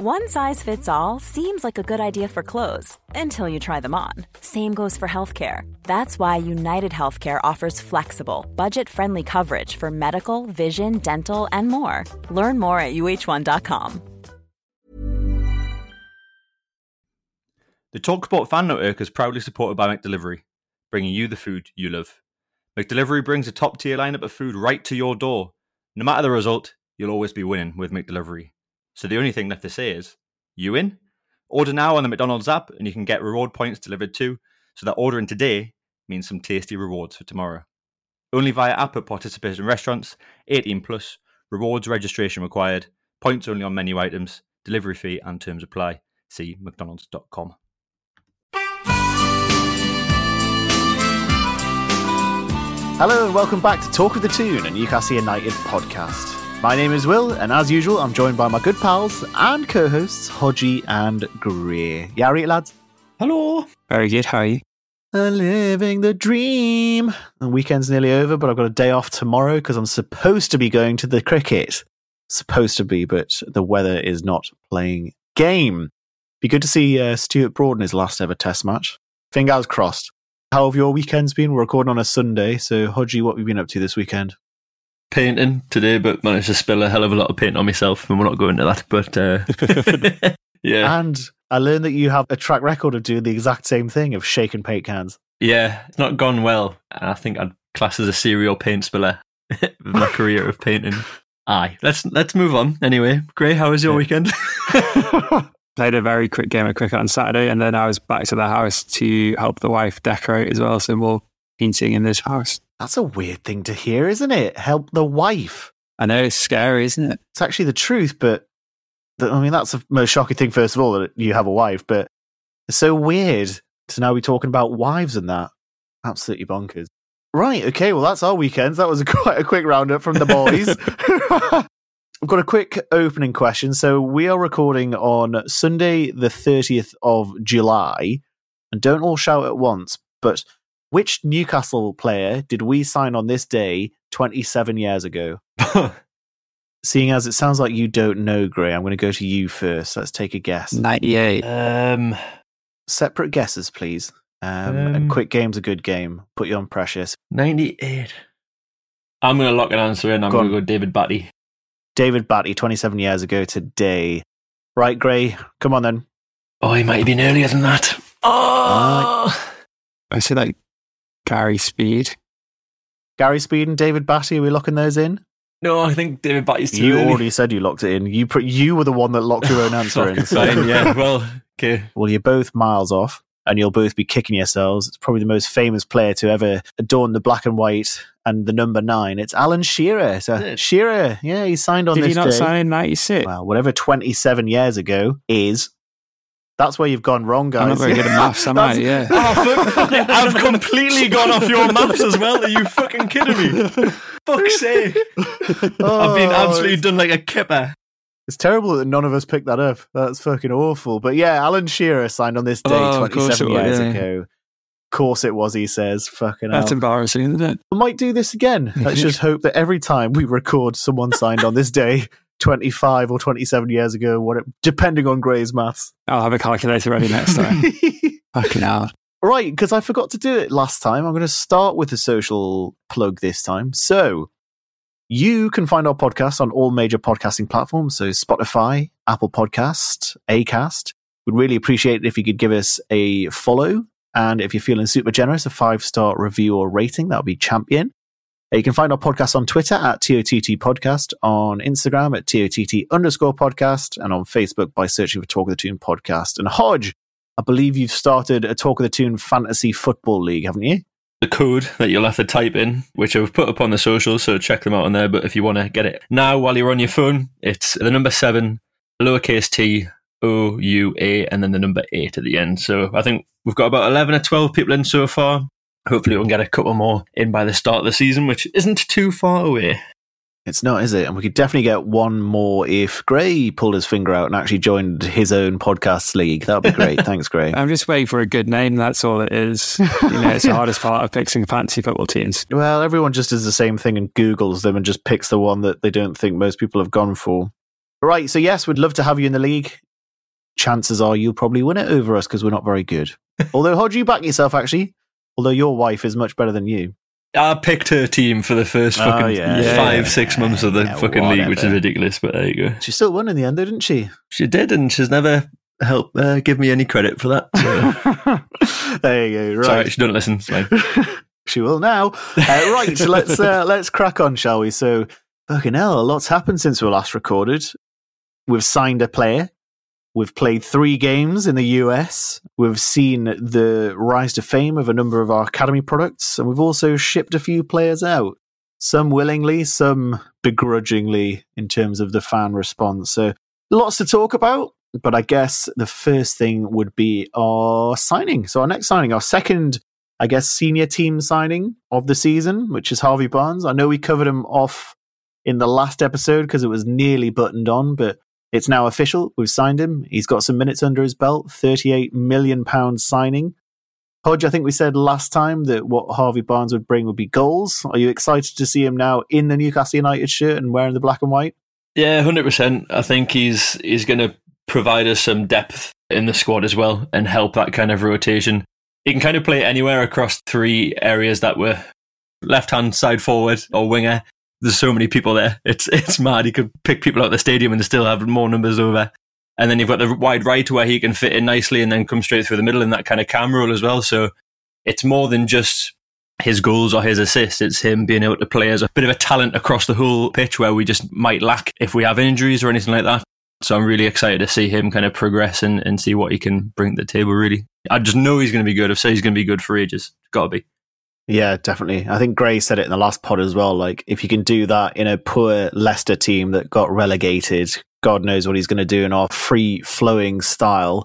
One size fits all seems like a good idea for clothes until you try them on. Same goes for healthcare. That's why United Healthcare offers flexible, budget friendly coverage for medical, vision, dental, and more. Learn more at uh1.com. The TalkSport fan network is proudly supported by McDelivery, bringing you the food you love. McDelivery brings a top tier lineup of food right to your door. No matter the result, you'll always be winning with McDelivery. So the only thing left to say is, you in? Order now on the McDonald's app and you can get reward points delivered too, so that ordering today means some tasty rewards for tomorrow. Only via app at participating restaurants, 18 plus, rewards registration required, points only on menu items, delivery fee and terms apply. See mcdonalds.com. Hello and welcome back to Talk of the Toon, a Newcastle United podcast. My name is Will, and as usual, I'm joined by my good pals and co-hosts Hodgie and Gray. Yeah, right, lads. Hello. Very good. How are you? Uh, living the dream. The weekend's nearly over, but I've got a day off tomorrow because I'm supposed to be going to the cricket. Supposed to be, but the weather is not playing game. Be good to see uh, Stuart Broad in his last ever Test match. Fingers crossed. How have your weekends been? We're recording on a Sunday, so Hodgie, what have you been up to this weekend? Painting today, but managed to spill a hell of a lot of paint on myself, and we're not going to that. But uh, yeah, and I learned that you have a track record of doing the exact same thing of shaking paint cans. Yeah, it's not gone well. I think I'd class as a serial paint spiller. my career of painting. Aye, let's let's move on. Anyway, Gray, how was your yeah. weekend? Played a very quick game of cricket on Saturday, and then I was back to the house to help the wife decorate as well. So more painting in this house. That's a weird thing to hear, isn't it? Help the wife. I know it's scary, isn't it? It's actually the truth, but I mean, that's the most shocking thing, first of all, that you have a wife, but it's so weird to now be talking about wives and that. Absolutely bonkers. Right, okay, well, that's our weekends. That was a, quite a quick roundup from the boys. I've got a quick opening question. So we are recording on Sunday, the 30th of July. And don't all shout at once, but which Newcastle player did we sign on this day 27 years ago? Seeing as it sounds like you don't know, Gray, I'm going to go to you first. Let's take a guess. 98. Um, Separate guesses, please. Um, um, and quick game's a good game. Put you on precious. 98. I'm going to lock an answer in. I'm going to go David Batty. David Batty, 27 years ago today. Right, Gray, come on then. Oh, he might have been earlier than that. Oh! Uh, I say like Gary Speed. Gary Speed and David Batty, are we locking those in? No, I think David Batty's too You early. already said you locked it in. You you were the one that locked your own answer in. So. yeah, well, okay. Well, you're both miles off, and you'll both be kicking yourselves. It's probably the most famous player to ever adorn the black and white and the number nine. It's Alan Shearer. So Shearer, yeah, he signed on Did this he not day. sign in '96? Well, whatever 27 years ago is that's where you've gone wrong, guys. I'm not very good at maths, am I? Yeah. Oh, I've completely gone off your maths as well. Are you fucking kidding me? Fuck's sake. Oh, I've been oh, absolutely done like a kipper. It's terrible that none of us picked that up. That's fucking awful. But yeah, Alan Shearer signed on this day Oh, 27 was, years yeah. ago. Of course it was, he says. Fucking That's hell. embarrassing, isn't it? We might do this again. Let's just hope that every time we record someone signed on this day 25 or 27 years ago, what depending on Gray's maths. I'll have a calculator ready next time. Fucking hell. Right, because I forgot to do it last time. I'm going to start with a social plug this time. So, you can find our podcast on all major podcasting platforms. So, Spotify, Apple Podcast, Acast. We'd really appreciate it if you could give us a follow. And if you're feeling super generous, a five star review or rating, that would be champion. You can find our podcast on Twitter at TOTT Podcast, on Instagram at TOTT underscore podcast, and on Facebook by searching for Talk of the Toon Podcast. And Hodge, I believe you've started a Talk of the Toon Fantasy Football League, haven't you? The code that you'll have to type in, which I've put up on the socials, so check them out on there. But if you want to get it now while you're on your phone, it's the number seven, lowercase t, O U A, and then the number eight at the end. So I think we've got about 11 or 12 people in so far. Hopefully, we can get a couple more in by the start of the season, which isn't too far away. It's not, is it? And we could definitely get one more if Gray pulled his finger out and actually joined his own podcast league. That would be great. Thanks, Gray. I'm just waiting for a good name. That's all it is. You know, it's the hardest part of fixing fantasy football teams. Well, everyone just does the same thing and Googles them and just picks the one that they don't think most people have gone for. Right. So, yes, we'd love to have you in the league. chances are you'll probably win it over us because we're not very good. Although, how do you back yourself, actually? Although your wife is much better than you. I picked her team for the first Oh, fucking yeah, five, yeah, six months of the yeah, fucking league, which is ridiculous. But there you go. She still won in the end, though, didn't she? She did, and she's never helped uh, give me any credit for that. So. there you go. Right. Sorry, she don't listen. It's she will now. Uh, right, so let's uh, let's crack on, shall we? So, fucking hell, a lot's happened since we last recorded. We've signed a player. We've played three games in the US. We've seen the rise to fame of a number of our academy products, and we've also shipped a few players out. Some willingly, some begrudgingly, in terms of the fan response. So, lots to talk about. But I guess the first thing would be our signing. So, our next signing, our second I guess, senior team signing of the season, which is Harvey Barnes. I know we covered him off in the last episode because it was nearly buttoned on, but it's now official. We've signed him. He's got some minutes under his belt, £38 million signing. Hodge, I think we said last time that what Harvey Barnes would bring would be goals. Are you excited to see him now in the Newcastle United shirt and wearing the black and white? Yeah, hundred percent. I think he's he's going to provide us some depth in the squad as well and help that kind of rotation. He can kind of play anywhere across three areas that were left hand side forward or winger. There's so many people there. It's it's mad. He could pick people out of the stadium and still have more numbers over. And then you've got the wide right where he can fit in nicely and then come straight through the middle in that kind of cam as well. So it's more than just his goals or his assists. It's him being able to play as a bit of a talent across the whole pitch where we just might lack if we have injuries or anything like that. So I'm really excited to see him kind of progress and, and see what he can bring to the table, really. I just know he's going to be good. I've said he's going to be good for ages. Got to be. Yeah, definitely. I think Gray said it in the last pod as well. Like, if you can do that in a poor Leicester team that got relegated, God knows what he's going to do in our free flowing style.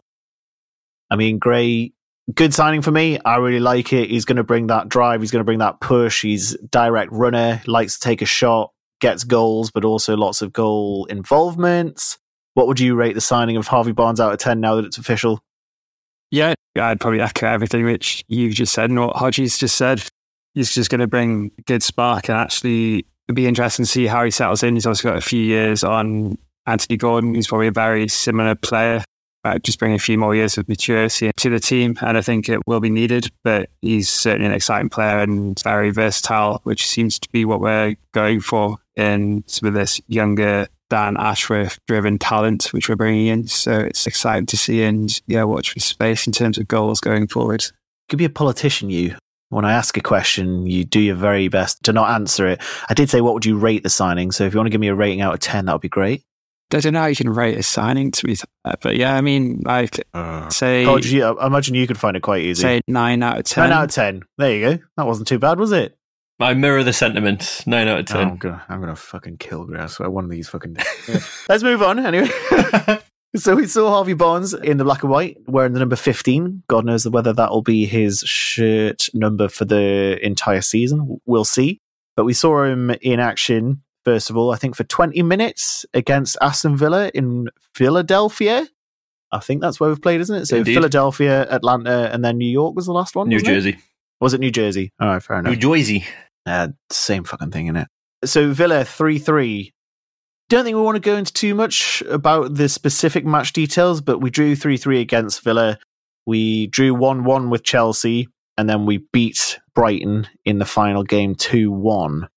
I mean, Gray, good signing for me. I really like it. He's going to bring that drive. He's going to bring that push. He's direct runner, likes to take a shot, gets goals, but also lots of goal involvements. What would you rate the signing of Harvey Barnes out of 10 now that it's official? Yeah, I'd probably echo everything which you've just said and what Hodges just said. He's just going to bring good spark and actually it'd be interesting to see how he settles in. He's also got a few years on Anthony Gordon, who's probably a very similar player. Uh, just bring a few more years of maturity to the team, and I think it will be needed. But he's certainly an exciting player and very versatile, which seems to be what we're going for in some of this younger Dan Ashworth driven talent, which we're bringing in. So it's exciting to see and yeah, watch for space in terms of goals going forward. could be a politician, you. When I ask a question, you do your very best to not answer it. I did say, what would you rate the signing? So if you want to give me a rating out of 10, that would be great. I don't know how you can rate a signing to be, but yeah, I mean, like uh, say Oh, gee, I I imagine you could find it quite easy. say nine out of ten. Nine out of 10. There you go. That wasn't too bad, was it? I mirror the sentiment. Nine out of Oh, I'm gonna, I'm gonna fucking kill grass. One of these fucking days. Let's move on anyway. so we saw Harvey Barnes in the black and white wearing the number 15. God knows whether that'll be his shirt number for the entire season. We'll see. But we saw him in action, first of all, I think for 20 minutes against Aston Villa in Philadelphia. I think that's where we've played, isn't it? So Indeed. Philadelphia, Atlanta, and then New York was the last one. New wasn't it? Jersey. Was it New Jersey? All right, fair enough. New Jersey. Uh, same fucking thing, in it. So Villa 3 3. Don't think we want to go into too much about the specific match details, but we drew 3 3 against Villa. We drew 1 1 with Chelsea, and then we beat Brighton in the final game 2 1.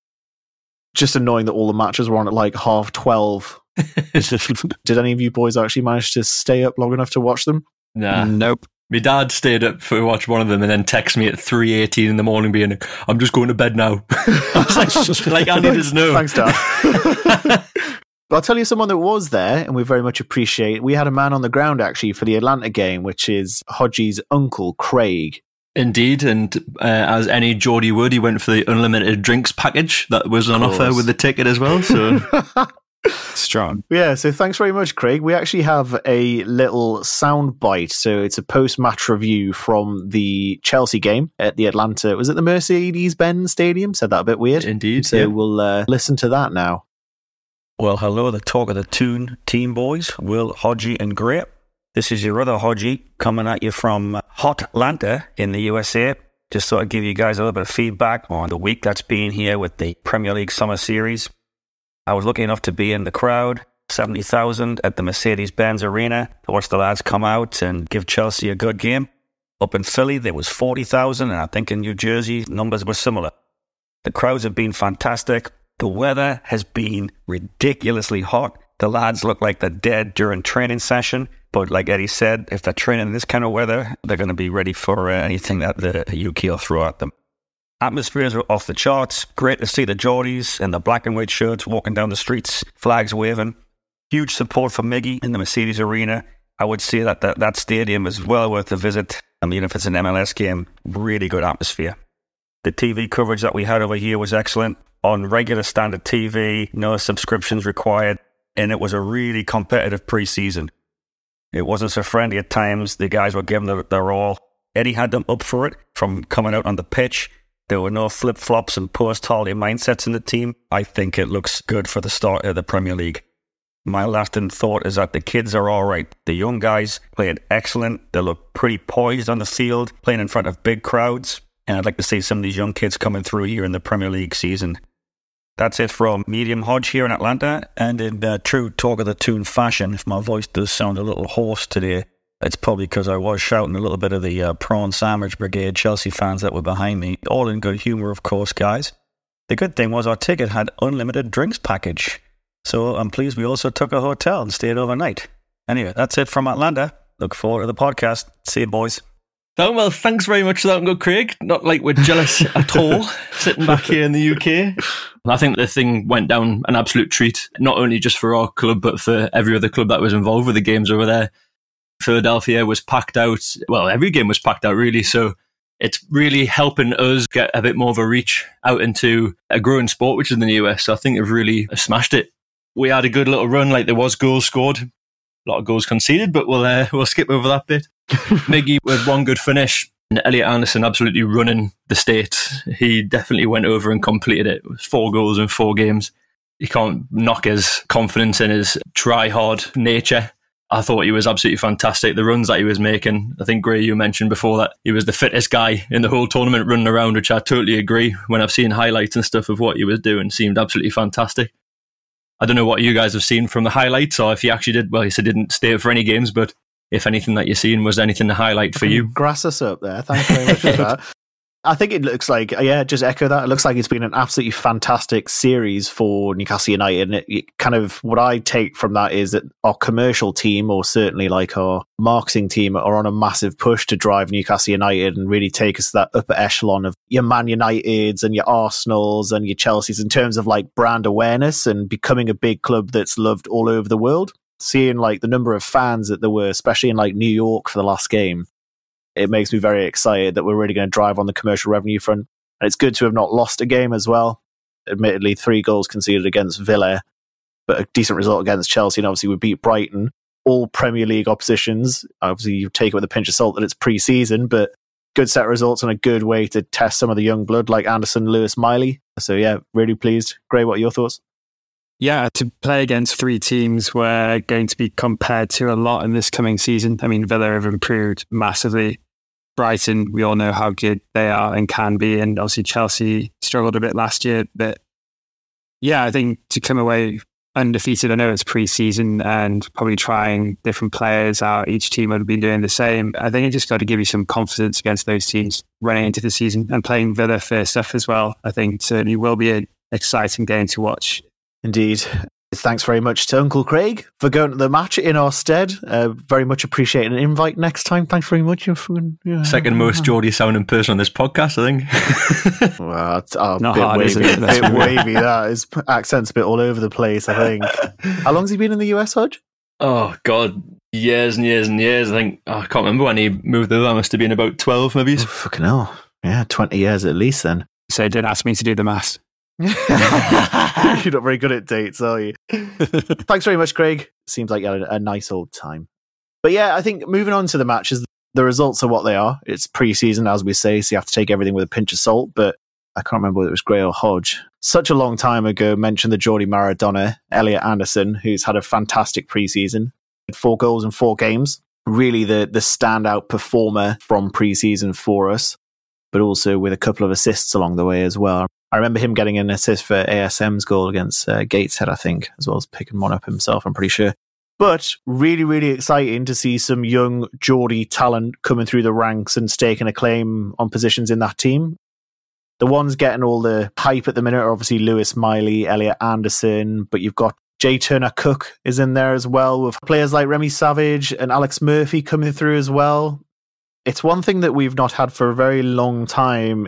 Just annoying that all the matches were on at like half 12. Did any of you boys actually manage to stay up long enough to watch them? Nah. Nope. My dad stayed up for watch one of them and then texted me at three eighteen in the morning, being like, "I'm just going to bed now." I was like, like Andy doesn't know. Thanks, Dad. But I'll tell you someone that was there and we very much appreciate. We had a man on the ground actually for the Atlanta game, which is Hodgie's uncle, Craig. Indeed, and uh, as any Geordie would, he went for the unlimited drinks package that was on offer with the ticket as well. So Strong. Yeah, so thanks very much, Craig. We actually have a little sound bite. So it's a post match review from the Chelsea game at the Atlanta. Was it the Mercedes Benz Stadium? Said that a bit weird. indeed, So yeah. we'll uh, listen to that now. Well, hello, the talk of the Toon team boys, Will, Hodgie, and Great. This is your other Hodgie coming at you from Hot Atlanta in the USA. Just thought I'd give you guys a little bit of feedback on the week that's been here with the Premier League Summer Series. I was lucky enough to be in the crowd 70,000 at the Mercedes Benz Arena to watch the lads come out and give Chelsea a good game. Up in Philly, there was 40,000, and I think in New Jersey, numbers were similar. The crowds have been fantastic. The weather has been ridiculously hot. The lads look like they're dead during training session. But like Eddie said, if they're training in this kind of weather, they're going to be ready for uh, anything that the UK will throw at them. Atmospheres are off the charts. Great to see the Geordies in the black and white shirts walking down the streets, flags waving. Huge support for Miggy in the Mercedes Arena. I would say that that, that stadium is well worth a visit. I mean, if it's an MLS game, really good atmosphere. The TV coverage that we had over here was excellent on regular standard TV, no subscriptions required, and it was a really competitive preseason. It wasn't so friendly at times. The guys were giving their, their all. Eddie had them up for it from coming out on the pitch. There were no flip flops and post holiday mindsets in the team. I think it looks good for the start of the Premier League. My lasting thought is that the kids are all right. The young guys played excellent. They look pretty poised on the field, playing in front of big crowds. And I'd like to see some of these young kids coming through here in the Premier League season. That's it from Medium Hodge here in Atlanta. And in uh, true Talk of the Toon fashion, if my voice does sound a little hoarse today, it's probably because I was shouting a little bit of the uh, Prawn Sandwich Brigade Chelsea fans that were behind me. All in good humour, of course, guys. The good thing was our ticket had unlimited drinks package. So I'm pleased we also took a hotel and stayed overnight. Anyway, that's it from Atlanta. Look forward to the podcast. See you, boys. Oh, well, thanks very much for that, good Craig. Not like we're jealous at all, sitting back here in the UK. I think the thing went down an absolute treat, not only just for our club, but for every other club that was involved with the games over there. Philadelphia was packed out. Well, every game was packed out, really. So it's really helping us get a bit more of a reach out into a growing sport, which is in the US. So I think they've really smashed it we had a good little run. Like there was goals scored, a lot of goals conceded, but we'll uh, we'll skip over that bit. Miggy with one good finish. And Elliot Anderson absolutely running the state. He definitely went over and completed it. it was four goals in four games. You can't knock his confidence in his try hard nature. I thought he was absolutely fantastic. The runs that he was making, I think Gray, you mentioned before that he was the fittest guy in the whole tournament running around, which I totally agree. When I've seen highlights and stuff of what he was doing, seemed absolutely fantastic. I don't know what you guys have seen from the highlights, or if you actually did. Well, you said he didn't stay for any games, but if anything that you're seeing was anything to highlight for mm, you. Grass us up there. Thanks very much for that. I think it looks like, uh, yeah, just echo that. It looks like it's been an absolutely fantastic series for Newcastle United. And it, it kind of what I take from that is that our commercial team, or certainly like our marketing team, are on a massive push to drive Newcastle United and really take us to that upper echelon of your Man Uniteds and your Arsenals and your Chelseas in terms of like brand awareness and becoming a big club that's loved all over the world. Seeing like the number of fans that there were, especially in like New York for the last game, it makes me very excited that we're really going to drive on the commercial revenue front. And it's good to have not lost a game as well. Admittedly, three goals conceded against Villa, but a decent result against Chelsea. And obviously, we beat Brighton. All Premier League oppositions, obviously, you take it with a pinch of salt that it's pre season, but good set of results and a good way to test some of the young blood like Anderson, Lewis, Miley. So, yeah, really pleased. Gray, what are your thoughts? Yeah, to play against three teams we're going to be compared to a lot in this coming season. I mean, Villa have improved massively. Brighton, we all know how good they are and can be. And obviously, Chelsea struggled a bit last year. But yeah, I think to come away undefeated, I know it's pre season and probably trying different players out. Each team would have been doing the same. I think it just got to give you some confidence against those teams running into the season and playing Villa first stuff as well. I think certainly will be an exciting game to watch. Indeed. Thanks very much to Uncle Craig for going to the match in our stead. Uh, very much appreciate an invite next time. Thanks very much. Yeah. Second most Geordie sounding person on this podcast, I think. well, it's a Not bit hard, wavy. It? bit wavy. That his accent's a bit all over the place. I think. How long's he been in the US, Hodge? Oh God, years and years and years. I think oh, I can't remember when he moved there. Must have been about twelve, maybe. Oh, fucking hell! Yeah, twenty years at least. Then. So don't ask me to do the maths. You're not very good at dates, are you? Thanks very much, Craig. Seems like you had a, a nice old time. But yeah, I think moving on to the matches, the results are what they are. It's pre-season, as we say, so you have to take everything with a pinch of salt. But I can't remember whether it was Gray or Hodge. Such a long time ago, mentioned the Geordie Maradona, Elliot Anderson, who's had a fantastic preseason. Four goals in four games. Really the the standout performer from preseason for us, but also with a couple of assists along the way as well. I remember him getting an assist for ASM's goal against uh, Gateshead, I think, as well as picking one up himself, I'm pretty sure. But really, really exciting to see some young Geordie talent coming through the ranks and staking a claim on positions in that team. The ones getting all the hype at the minute are obviously Lewis Miley, Elliot Anderson, but you've got Jay Turner-Cooke is in there as well, with players like Remi Savage and Alex Murphy coming through as well. It's one thing that we've not had for a very long time,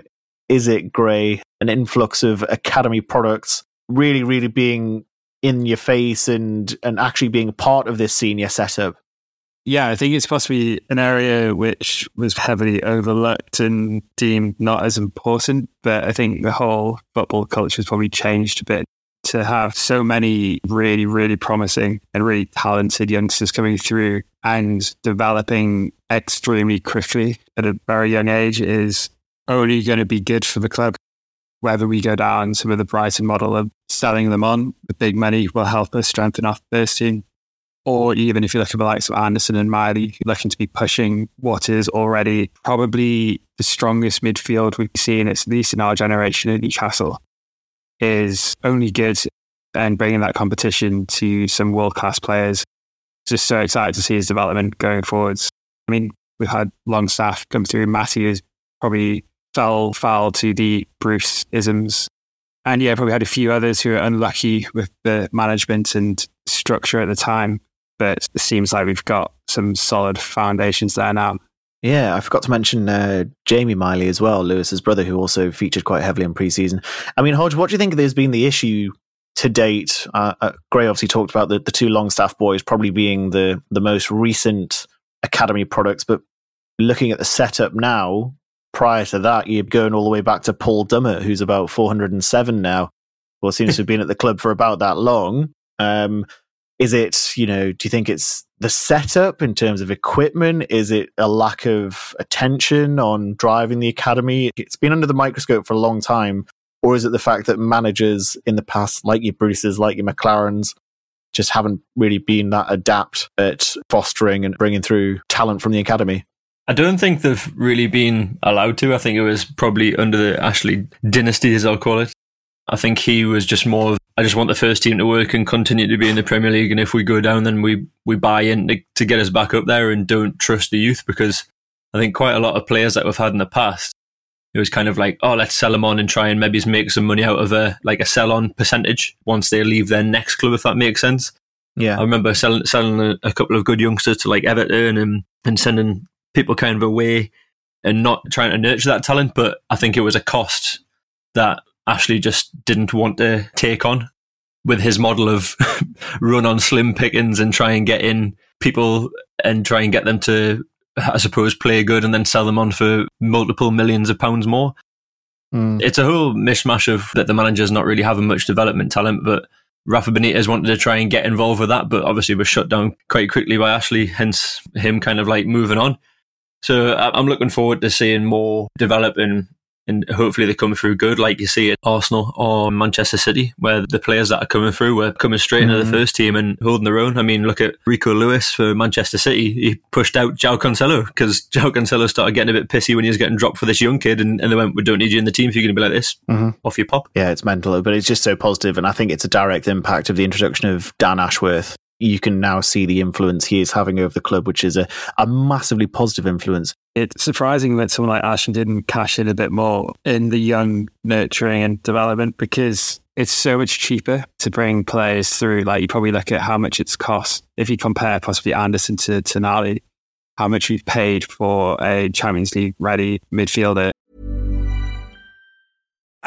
is it, Gray? An influx of academy products really, really being in your face and and actually being part of this senior setup. Yeah, I think it's possibly an area which was heavily overlooked and deemed not as important. But I think the whole football culture has probably changed a bit to have so many really, really promising and really talented youngsters coming through and developing extremely quickly at a very young age is only going to be good for the club whether we go down some of the Brighton model of selling them on the big money will help us strengthen our first team. Or even if you look at the likes of Anderson and Miley, looking to be pushing what is already probably the strongest midfield we've seen, at least in our generation at Newcastle, is only good and bringing that competition to some world class players. Just so excited to see his development going forwards. I mean, we've had Longstaff come through. Matty is probably fell foul to the Bruce isms. And yeah, probably had a few others who are unlucky with the management and structure at the time. But it seems like we've got some solid foundations there now. Yeah, I forgot to mention uh, Jamie Miley as well, Lewis's brother, who also featured quite heavily in preseason. I mean, Hodge, what do you think has been the issue to date? Uh, uh, Gray obviously talked about the, the two Longstaff boys probably being the, the most recent academy products, but looking at the setup now, prior to that, you're going all the way back to Paul Dummett, who's about 407 now. Well, seems to have been at the club for about that long. Um, is it, you know, do you think it's the setup in terms of equipment? Is it a lack of attention on driving the academy? It's been under the microscope for a long time. Or is it the fact that managers in the past, like your Bruces, like your McClarens, just haven't really been that adept at fostering and bringing through talent from the academy? I don't think they've really been allowed to. I think it was probably under the Ashley dynasty, as I'll call it. I think he was just more of, I just want the first team to work and continue to be in the Premier League. And if we go down, then we, we buy in to, to get us back up there and don't trust the youth because I think quite a lot of players that we've had in the past, it was kind of like, oh, let's sell them on and try and maybe make some money out of a like a sell on percentage once they leave their next club, if that makes sense. Yeah, I remember selling selling a, a couple of good youngsters to like Everton and and sending people kind of away and not trying to nurture that talent. But I think it was a cost that Ashley just didn't want to take on with his model of run on slim pickings and try and get in people and try and get them to, I suppose, play good and then sell them on for multiple millions of pounds more. Mm. It's a whole mishmash of that the manager's not really having much development talent, but Rafa Benitez wanted to try and get involved with that, but obviously was shut down quite quickly by Ashley, hence him kind of like moving on. So I'm looking forward to seeing more develop and, and hopefully they come through good, like you see at Arsenal or Manchester City, where the players that are coming through were coming straight mm-hmm. into the mm-hmm. first team and holding their own. I mean, look at Rico Lewis for Manchester City. He pushed out João Cancelo because João Cancelo started getting a bit pissy when he was getting dropped for this young kid, and, and they went, "We don't need you in the team if you're going to be like this." Mm-hmm. Off your pop. Yeah, it's mental, but it's just so positive, and I think it's a direct impact of the introduction of Dan Ashworth you can now see the influence he is having over the club, which is a, a massively positive influence. It's surprising that someone like Ashton didn't cash in a bit more in the young nurturing and development because it's so much cheaper to bring players through. Like you probably look at how much it's cost. If you compare possibly Anderson to Tonali, how much we've paid for a Champions League ready midfielder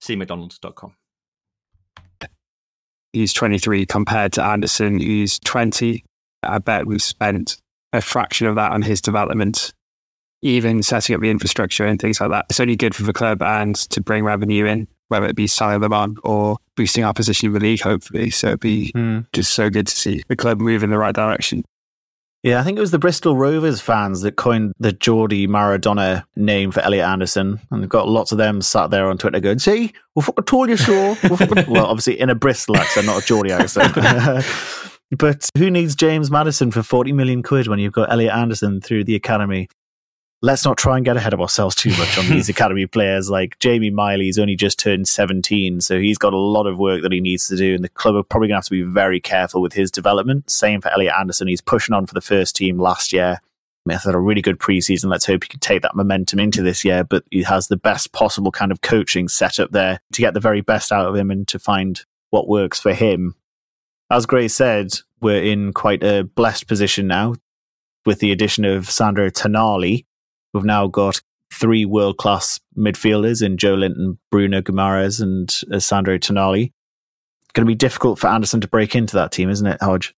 See McDonald's.com. He's 23 compared to Anderson, who's 20. I bet we've spent a fraction of that on his development, even setting up the infrastructure and things like that. It's only good for the club and to bring revenue in, whether it be selling them on or boosting our position in the league, hopefully. So it'd be hmm. just so good to see the club move in the right direction. Yeah, I think it was the Bristol Rovers fans that coined the Geordie Maradona name for Elliot Anderson. And they've got lots of them sat there on Twitter going, see, we fucking told you so. We fucking-" well, obviously in a Bristol accent, not a Geordie accent. but who needs James Maddison for 40 million quid when you've got Elliot Anderson through the academy? Let's not try and get ahead of ourselves too much on these academy players. Like Jamie Miley's only just turned 17, so he's got a lot of work that he needs to do, and the club are probably going to have to be very careful with his development. Same for Elliot Anderson. He's pushing on for the first team last year. Meth had a really good preseason. Let's hope he can take that momentum into this year, but he has the best possible kind of coaching set up there to get the very best out of him and to find what works for him. As Gray said, we're in quite a blessed position now with the addition of Sandro Tonali. We've now got three world class midfielders in Joelinton, Bruno Guimaraes, and uh, Sandro Tonali. Going to be difficult for Anderson to break into that team, isn't it, Hodge?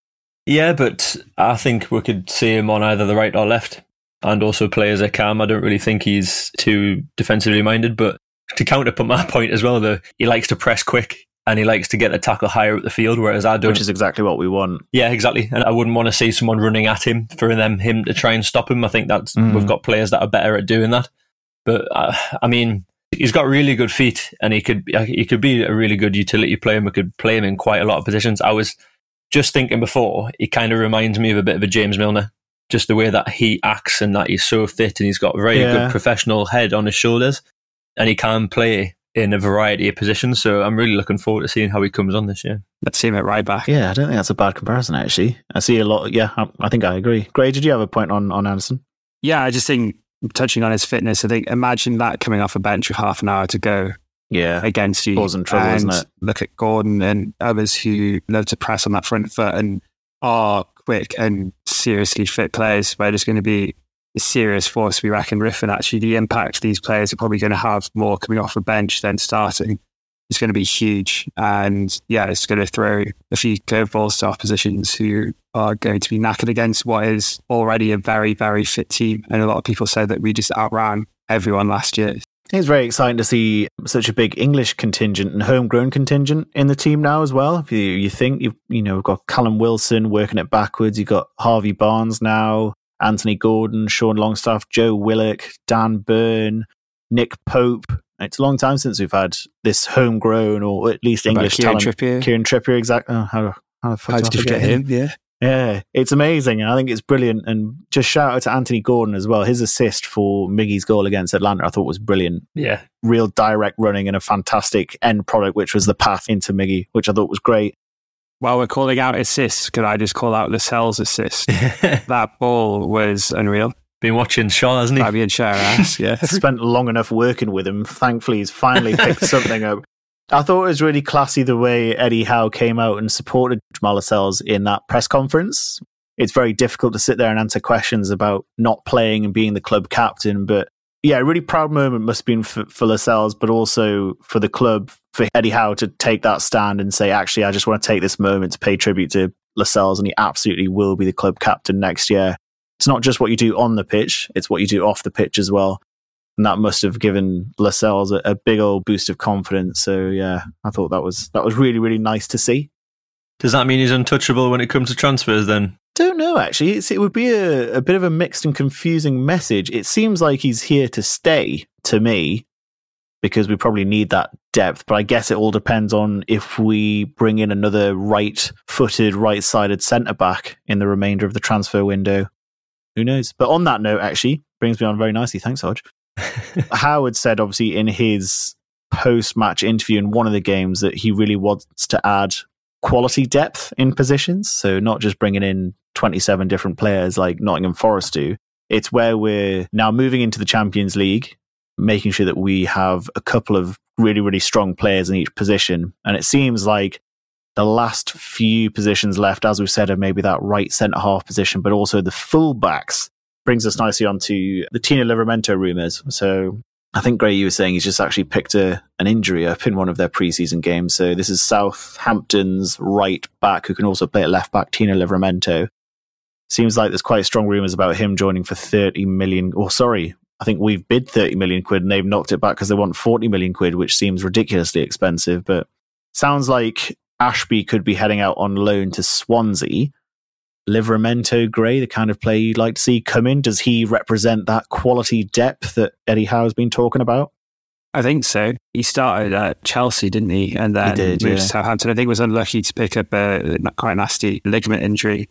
Yeah, but I think we could see him on either the right or left, and also play as a cam. I don't really think he's too defensively minded, but to counter put my point as well, though, he likes to press quick and he likes to get the tackle higher up the field, whereas I don't. Which is exactly what we want. Yeah, exactly. And I wouldn't want to see someone running at him for them him to try and stop him. I think that's Mm. we've got players that are better at doing that. But uh, I mean, he's got really good feet, and he could he could be a really good utility player. and We could play him in quite a lot of positions. I was just thinking before, he kind of reminds me of a bit of a James Milner. Just the way that he acts and that he's so fit and he's got a very Yeah. good professional head on his shoulders, and he can play in a variety of positions. So I'm really looking forward to seeing how he comes on this year. Let's see him at right back. Yeah, I don't think that's a bad comparison, actually. I see a lot. Yeah, I, I think I agree. Gray, did you have a point on, on Anderson? Yeah, I just think touching on his fitness, I think imagine that coming off a bench with half an hour to go Yeah. against you. Causing trouble, and isn't it? Look at Gordon and others who love to press on that front foot and are quick and seriously fit players. Where there's going to be serious force to be reckoned with, and actually the impact these players are probably going to have more coming off a bench than starting is going to be huge. And yeah, it's going to throw a few curveballs to oppositions who are going to be knackered against what is already a very, very fit team. And a lot of people say that we just outran everyone last year. It's very exciting to see such a big English contingent and homegrown contingent in the team now as well. If you, you think you've you know we've got Callum Wilson working it backwards, you've got Harvey Barnes now, Anthony Gordon, Sean Longstaff, Joe Willock, Dan Burn, Nick Pope. It's a long time since we've had this homegrown or at least English Kieran talent. Trippier? Kieran Trippier, exactly. Oh, how, how the fuck did you get him? Yeah. yeah, it's amazing. and I think it's brilliant. And just shout out to Anthony Gordon as well. His assist for Miggy's goal against Atlanta, I thought was brilliant. Yeah. Real direct running and a fantastic end product, which was the path into Miggy, which I thought was great. While we're calling out assists, could I just call out Lascelles' assist? that ball was unreal. Been watching Schär, hasn't he? Fabian Schär, yeah. Spent long enough working with him. Thankfully, he's finally picked something up. I thought it was really classy the way Eddie Howe came out and supported Jamal Lascelles in that press conference. It's very difficult to sit there and answer questions about not playing and being the club captain, but yeah, a really proud moment must have been for, for Lascelles, but also for the club, for Eddie Howe to take that stand and say, actually, I just want to take this moment to pay tribute to Lascelles, and he absolutely will be the club captain next year. It's not just what you do on the pitch, it's what you do off the pitch as well. And that must have given Lascelles a, a big old boost of confidence. So yeah, I thought that was that was really, really nice to see. Does that mean he's untouchable when it comes to transfers then? Don't know actually. It's, it would be a, a bit of a mixed and confusing message. It seems like he's here to stay to me because we probably need that depth. But I guess it all depends on if we bring in another right footed, right sided centre back in the remainder of the transfer window. Who knows? But on that note, actually, brings me on very nicely. Thanks, Hodge. Howard said, obviously, in his post match interview in one of the games that he really wants to add quality depth in positions. So, not just bringing in 27 different players like Nottingham Forest do. It's where we're now moving into the Champions League, making sure that we have a couple of really, really strong players in each position. And it seems like the last few positions left, as we've said, are maybe that right centre half position, but also the fullbacks brings us nicely onto the Tino Livramento rumours. So I think Gray, you were saying he's just actually picked a, an injury up in one of their preseason games. So this is Southampton's right back who can also play at left back, Tino Livramento. Seems like there's quite strong rumours about him joining for 30 million, or sorry, I think we've bid 30 million quid and they've knocked it back because they want 40 million quid, which seems ridiculously expensive. But sounds like Ashby could be heading out on loan to Swansea. Livramento Gray, the kind of player you'd like to see come in, does he represent that quality depth that Eddie Howe's been talking about? I think so. He started at Chelsea, didn't he? And then He did, moved yeah. to Southampton. I think he was unlucky to pick up a quite nasty ligament injury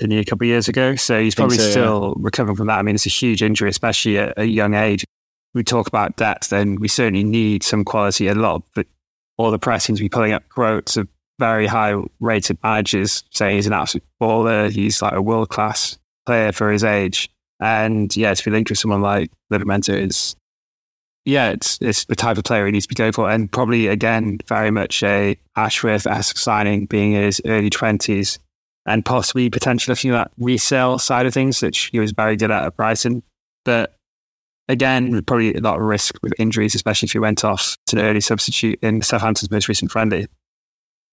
in a couple of years ago. So he's probably so, yeah. still recovering from that. I mean, it's a huge injury, especially at a young age. We talk about depth, then we certainly need some quality. A lot, but all the press seems to be pulling up quotes of very high rated managers saying he's an absolute baller. He's like a world class player for his age. And yeah, to be linked with someone like Livramento is, yeah, it's it's the type of player he needs to be going for. And probably, again, very much a Ashworth esque signing, being in his early 20s and possibly potentially looking at that resale side of things, which he was very good at at Brighton. But again, probably a lot of risk with injuries, especially if he went off to an early substitute in Southampton's most recent friendly.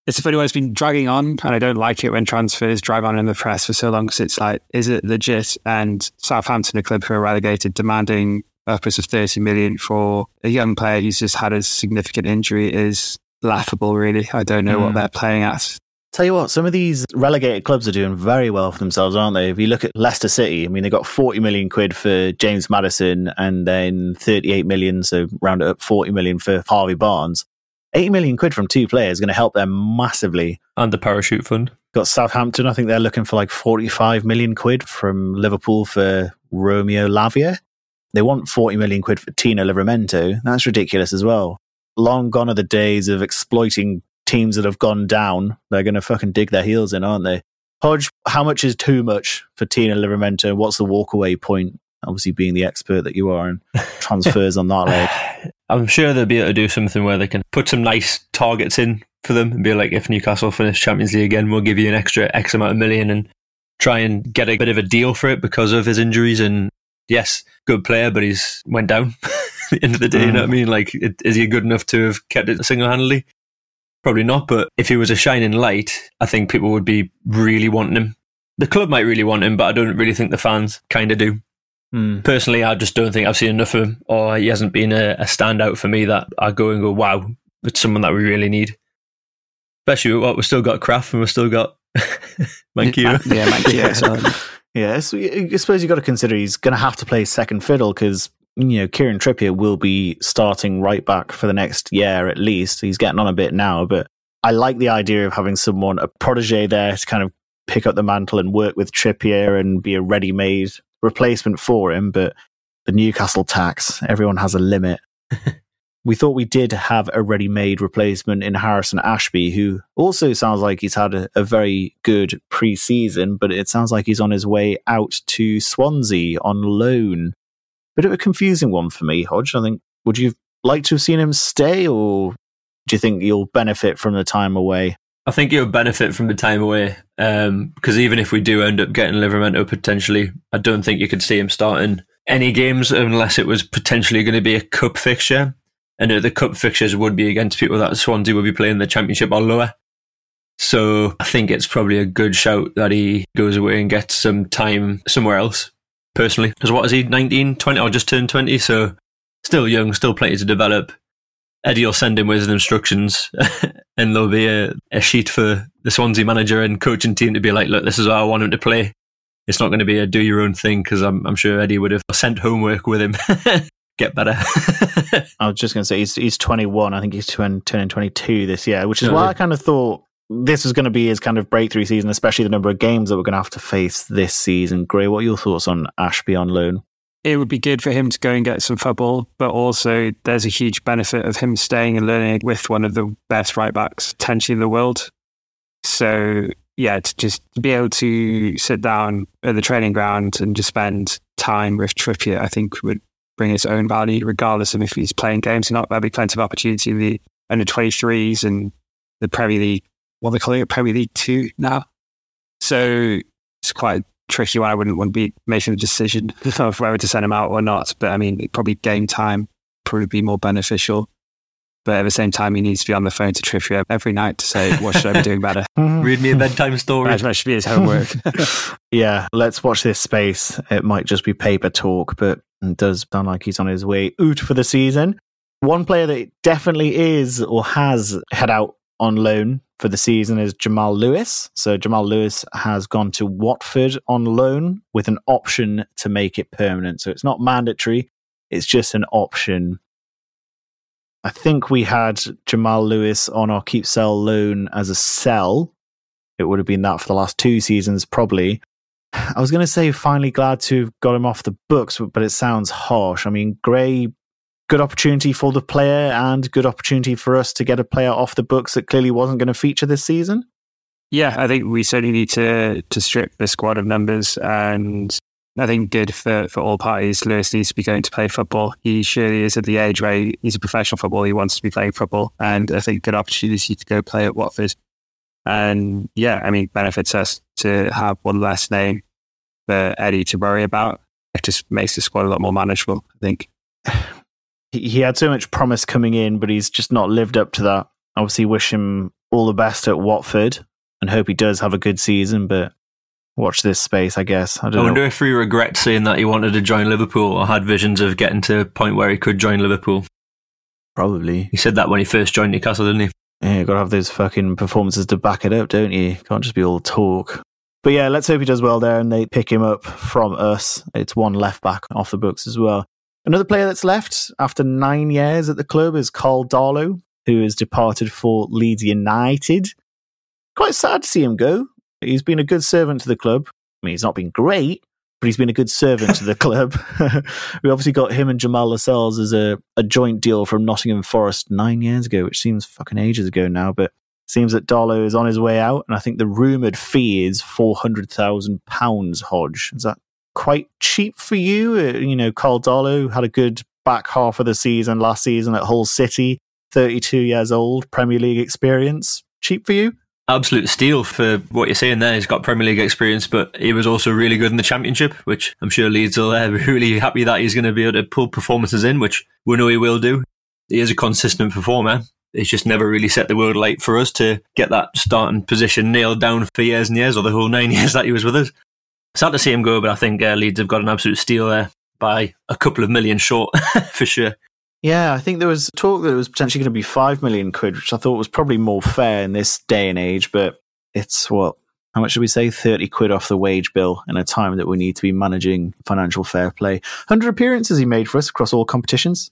It's a funny one. It's been dragging on, and I don't like it when transfers drag on in the press for so long because it's like, is it legit? And Southampton, a club who are relegated, demanding upwards of 30 million for a young player who's just had a significant injury is laughable, really. I don't know what Mm. they're playing at. Tell you what, some of these relegated clubs are doing very well for themselves, aren't they? If you look at Leicester City, I mean, they got 40 million quid for James Maddison and then 38 million, so round it up 40 million for Harvey Barnes. 80 million quid from two players is going to help them massively. And the parachute fund. Got Southampton, I think they're looking for like 45 million quid from Liverpool for Romeo Lavia. They want 40 million quid for Tino Livramento. That's ridiculous as well. Long gone are the days of exploiting teams that have gone down. They're going to fucking dig their heels in, aren't they? Hodge, how much is too much for Tino Livramento? What's the walkaway point? Obviously, being the expert that you are and transfers on that leg. I'm sure they'll be able to do something where they can put some nice targets in for them and be like, if Newcastle finish Champions League again, we'll give you an extra X amount of million and try and get a bit of a deal for it because of his injuries. And yes, good player, but he's went down at the end of the day. You know mm. what I mean? Like, it, is he good enough to have kept it single handedly? Probably not. But if he was a shining light, I think people would be really wanting him. The club might really want him, but I don't really think the fans kind of do. Hmm. Personally, I just don't think I've seen enough of him, or he hasn't been a, a standout for me that I go and go, wow, it's someone that we really need. Especially what we've still got Krafth and we've still got Manquillo. Yeah, Manquillo. so- Yeah, so I suppose you've got to consider he's going to have to play second fiddle because, you know, Kieran Trippier will be starting right back for the next year at least. He's getting on a bit now, but I like the idea of having someone, a protege there to kind of pick up the mantle and work with Trippier and be a ready made replacement for him. But the Newcastle tax, everyone has a limit. we thought we did have a ready made replacement in Harrison Ashby, who also sounds like he's had a, a very good pre season, but it sounds like he's on his way out to Swansea on loan. Bit of a confusing one for me, Hodge. I think, would you like to have seen him stay, or do you think you'll benefit from the time away? I think he'll benefit from the time away um, because even if we do end up getting Livramento potentially, I don't think you could see him starting any games unless it was potentially going to be a cup fixture. And the cup fixtures would be against people that Swansea will be playing the championship or lower. So I think it's probably a good shout that he goes away and gets some time somewhere else, personally. Because what is he, 19, 20, or just turned 20? So still young, still plenty to develop. Eddie will send him with his instructions and there'll be a, a sheet for the Swansea manager and coaching team to be like, look, this is how I want him to play. It's not going to be a do your own thing because I'm, I'm sure Eddie would have sent homework with him. Get better. I was just going to say he's he's 21. I think he's turn- turning 22 this year, which is why. I kind of thought this was going to be his kind of breakthrough season, especially the number of games that we're going to have to face this season. Gray, what are your thoughts on Ashby on loan? it would be good for him to go and get some football, but also there's a huge benefit of him staying and learning with one of the best right backs potentially in the world. So yeah, to just be able to sit down at the training ground and just spend time with Trippier, I think would bring his own value, regardless of if he's playing games or not. There'll be plenty of opportunity in the under 23s and the Premier League, what they call it, Premier League 2 now. So it's quite a tricky one. I wouldn't want to be making the decision of whether to send him out or not. But I mean, probably game time probably be more beneficial. But at the same time, he needs to be on the phone to Trippier every night to say, what should I be doing better? Mm-hmm. Read me a bedtime story. That should be his homework. yeah, let's watch this space. It might just be paper talk, but it does sound like he's on his way out for the season. One player that definitely is or has head out on loan for the season is Jamal Lewis. So Jamal Lewis has gone to Watford on loan with an option to make it permanent. So it's not mandatory, it's just an option. I think we had Jamal Lewis on our keep sell loan as a sell. It would have been that for the last two seasons, probably. I was going to say finally glad to have got him off the books, but it sounds harsh. I mean, Gray, good opportunity for the player and good opportunity for us to get a player off the books that clearly wasn't going to feature this season. Yeah, I think we certainly need to to strip the squad of numbers and I think good for, for all parties. Lewis needs to be going to play football. He surely is at the age where he's a professional footballer. He wants to be playing football. And I think good opportunity to go play at Watford. And yeah, I mean, benefits us to have one less name for Eddie to worry about. It just makes the squad a lot more manageable, I think. He, he had so much promise coming in, but he's just not lived up to that. Obviously, wish him all the best at Watford and hope he does have a good season. But watch this space, I guess. I, I wonder know. if he regrets saying that he wanted to join Liverpool or had visions of getting to a point where he could join Liverpool. Probably. He said that when he first joined Newcastle, didn't he? Yeah, you got to have those fucking performances to back it up, don't you? Can't just be all talk. But yeah, let's hope he does well there and they pick him up from us. It's one left back off the books as well. Another player that's left after nine years at the club is Karl Darlow, who has departed for Leeds United. Quite sad to see him go. He's been a good servant to the club. I mean, he's not been great, but he's been a good servant to the club. we obviously got him and Jamal Lascelles as a, a joint deal from Nottingham Forest nine years ago, which seems fucking ages ago now, but seems that Darlow is on his way out, and I think the rumoured fee is £400,000, Hodge. Is that quite cheap for you? Uh, you know, Karl Darlow had a good back half of the season last season at Hull City, 32 years old, Premier League experience. Cheap for you? Absolute steal for what you're saying there. He's got Premier League experience, but he was also really good in the Championship, which I'm sure Leeds will be really happy that he's going to be able to pull performances in, which we know he will do. He is a consistent performer. He's just never really set the world alight for us to get that starting position nailed down for years and years, or the whole nine years that he was with us. Sad to see him go, but I think uh, Leeds have got an absolute steal there by a couple of million short, for sure. Yeah, I think there was talk that it was potentially going to be five million quid, which I thought was probably more fair in this day and age. But it's what? How much should we say? Thirty quid off the wage bill in a time that we need to be managing financial fair play. Hundred appearances he made for us across all competitions,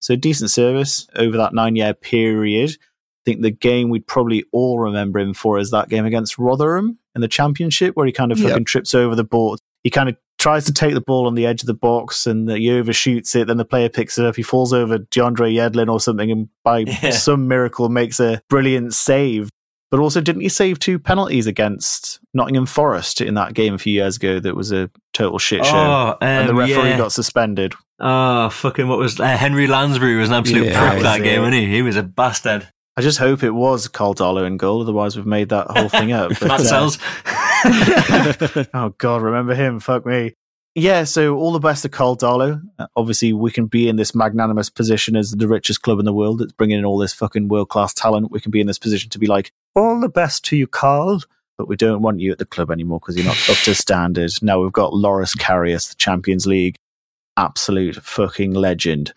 so decent service over that nine-year period. I think the game we'd probably all remember him for is that game against Rotherham in the Championship, where he kind of Yep. fucking trips over the board. He kind of tries to take the ball on the edge of the box and he overshoots it. Then the player picks it up. He falls over DeAndre Yedlin or something and by Yeah. some miracle makes a brilliant save. But also, didn't he save two penalties against Nottingham Forest in that game a few years ago that was a total shit show? Oh, and the um, referee yeah. got suspended. Oh, fucking what was uh, Henry Lansbury was an absolute Yeah, prick that that game, wasn't he? He was a bastard. I just hope it was Karl Darlow in goal. Otherwise, we've made that whole thing up. But, Matt uh, Sells. oh God, remember him? Fuck me. Yeah, so all the best to Karl Darlow. Uh, obviously, we can be in this magnanimous position as the richest club in the world that's bringing in all this fucking world class talent. We can be in this position to be like, all the best to you, Carl. But we don't want you at the club anymore because you're not up to standard. Now we've got Loris Karius, the Champions League, absolute fucking legend.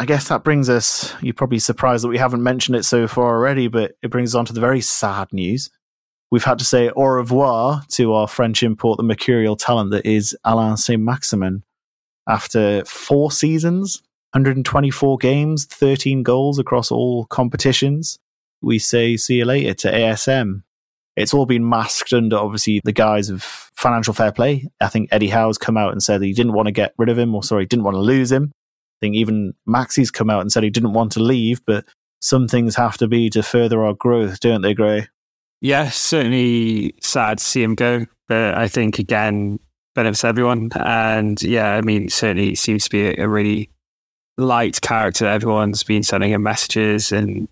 I guess that brings us, you're probably surprised that we haven't mentioned it so far already, but it brings us on to the very sad news we've had to say au revoir to our French import, the mercurial talent that is Alain Saint Maximin. After four seasons, 124 games, 13 goals across all competitions, we say see you later to ASM. It's all been masked under obviously the guise of financial fair play. I think Eddie Howe's come out and said that he didn't want to get rid of him, or sorry, didn't want to lose him. I think even Maxi's come out and said he didn't want to leave, but some things have to be to further our growth, don't they, Gray? Yeah, certainly sad to see him go. But I think, again, benefits everyone. And yeah, I mean, certainly seems to be a, a really light character. Everyone's been sending him messages and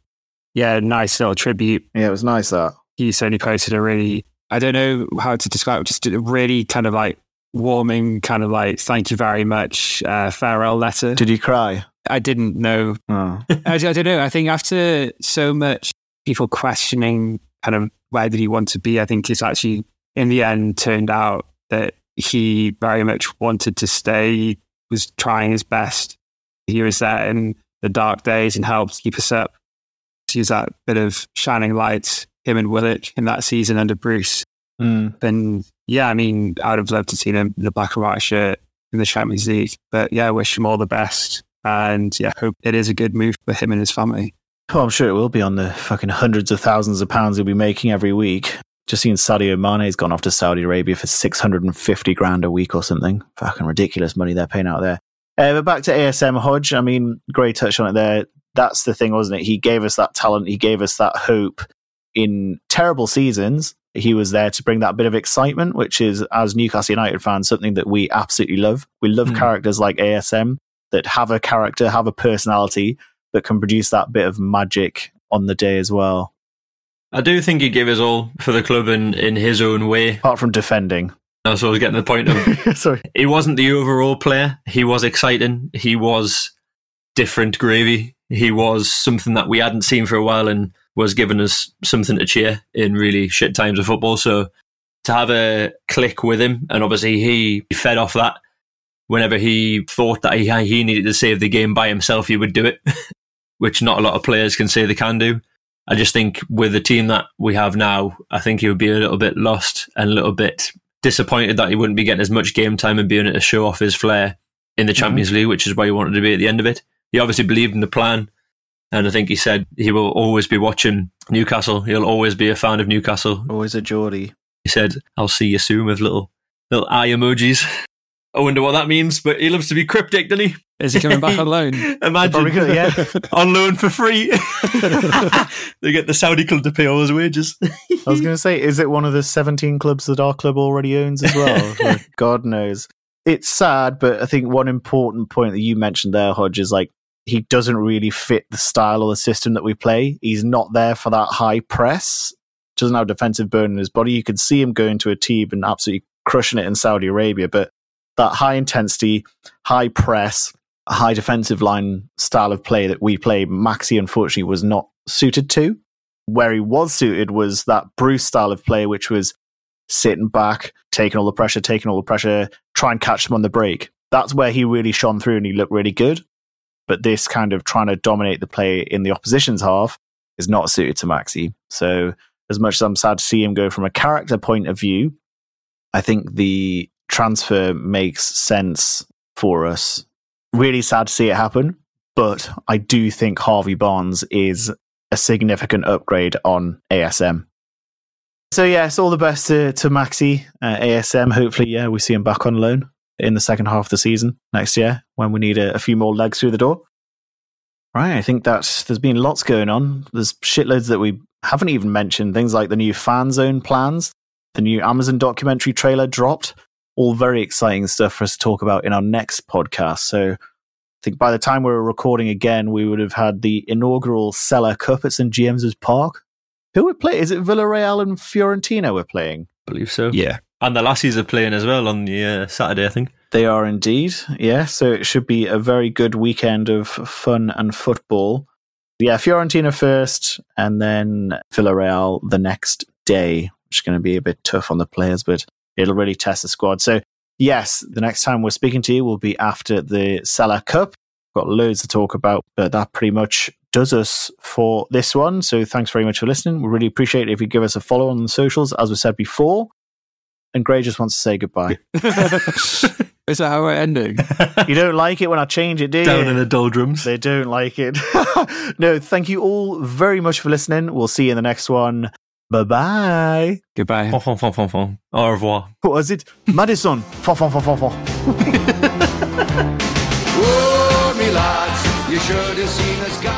yeah, nice little tribute. Yeah, it was nice that. He certainly posted a really, I don't know how to describe it, just a really kind of like warming, kind of like, thank you very much, uh, farewell letter. Did you cry? I didn't know. Oh. I, I don't know. I think after so much people questioning kind of where did he want to be, I think it's actually in the end turned out that he very much wanted to stay. He was trying his best. He was there in the dark days and helped keep us up. He was that bit of shining light, him and Willock in that season under Bruce. Mm. And yeah, I mean, I would have loved to see him in the black and white shirt in the Champions League. But yeah, I wish him all the best. And yeah, hope it is a good move for him and his family. Oh, I'm sure it will be on the fucking hundreds of thousands of pounds he'll be making every week. Just seen Sadio Mane's gone off to Saudi Arabia for 650 grand a week or something. Fucking ridiculous money they're paying out there. Uh, but back to ASM Hodge. I mean, Gray touched on it there. That's the thing, wasn't it? He gave us that talent. He gave us that hope in terrible seasons. He was there to bring that bit of excitement, which is, as Newcastle United fans, something that we absolutely love. We love Mm. characters like ASM that have a character, have a personality, that can produce that bit of magic on the day as well. I do think he gave his all for the club in, in his own way. Apart from defending. That's what I was getting the point of. Sorry. he wasn't the overall player. He was exciting. He was different gravy. He was something that we hadn't seen for a while and was giving us something to cheer in really shit times of football. So to have a click with him, and obviously he fed off that. Whenever he thought that he he needed to save the game by himself, he would do it, which not a lot of players can say they can do. I just think with the team that we have now, I think he would be a little bit lost and a little bit disappointed that he wouldn't be getting as much game time and being able to show off his flair in the mm-hmm. Champions League, which is why he wanted to be at the end of it. He obviously believed in the plan. And I think he said he will always be watching Newcastle. He'll always be a fan of Newcastle. Always a Geordie. He said, I'll see you soon with little little eye emojis. I wonder what that means, but he loves to be cryptic, doesn't he? Is he coming back on loan? Imagine. Probably could, yeah. on loan for free. they get the Saudi club to pay all his wages. I was going to say, is it one of the 17 clubs that our club already owns as well? God knows. It's sad, but I think one important point that you mentioned there, Hodge, is like he doesn't really fit the style or the system that we play. He's not there for that high press. Doesn't have defensive burn in his body. You can see him going to a team and absolutely crushing it in Saudi Arabia, but that high intensity, high press, high defensive line style of play that we play, Maxi unfortunately was not suited to. Where he was suited was that Bruce style of play, which was sitting back, taking all the pressure, taking all the pressure, try and catch them on the break. That's where he really shone through and he looked really good. But this kind of trying to dominate the play in the opposition's half is not suited to Maxi. So, as much as I'm sad to see him go from a character point of view, I think the transfer makes sense for us. Really sad to see it happen, but I do think Harvey Barnes is a significant upgrade on ASM. So yes, all the best to, to Maxi, uh, ASM. Hopefully, yeah, we see him back on loan in the second half of the season next year when we need a, a few more legs through the door. Right, I think that there's been lots going on. There's shitloads that we haven't even mentioned. Things like the new fan zone plans, the new Amazon documentary trailer dropped. All very exciting stuff for us to talk about in our next podcast. So I think by the time we were recording again, we would have had the inaugural Sela Cup at St James's Park. Who would play? Is it Villarreal and Fiorentina we're playing? believe so. Yeah. And the lassies are playing as well on the uh, Saturday, I think. They are indeed. Yeah, so it should be a very good weekend of fun and football. Yeah, Fiorentina first, and then Villarreal the next day, which is going to be a bit tough on the players, but it'll really test the squad. So, yes, the next time we're speaking to you will be after the Sela Cup. Got loads to talk about, but that pretty much does us for this one. So, thanks very much for listening. We really appreciate it if you give us a follow on the socials, as we said before. And Gray just wants to say goodbye. Is that how we're ending? you don't like it when I change it, do you? Down in the doldrums. They don't like it. no, thank you all very much for listening. We'll see you in the next one. Bye bye. Goodbye. Fon, fon, fon, fon, fon. Au revoir. What was it? Maddison. Fon, fon, fon, fon, fon. Oh, me lads, you should have seen us gunning,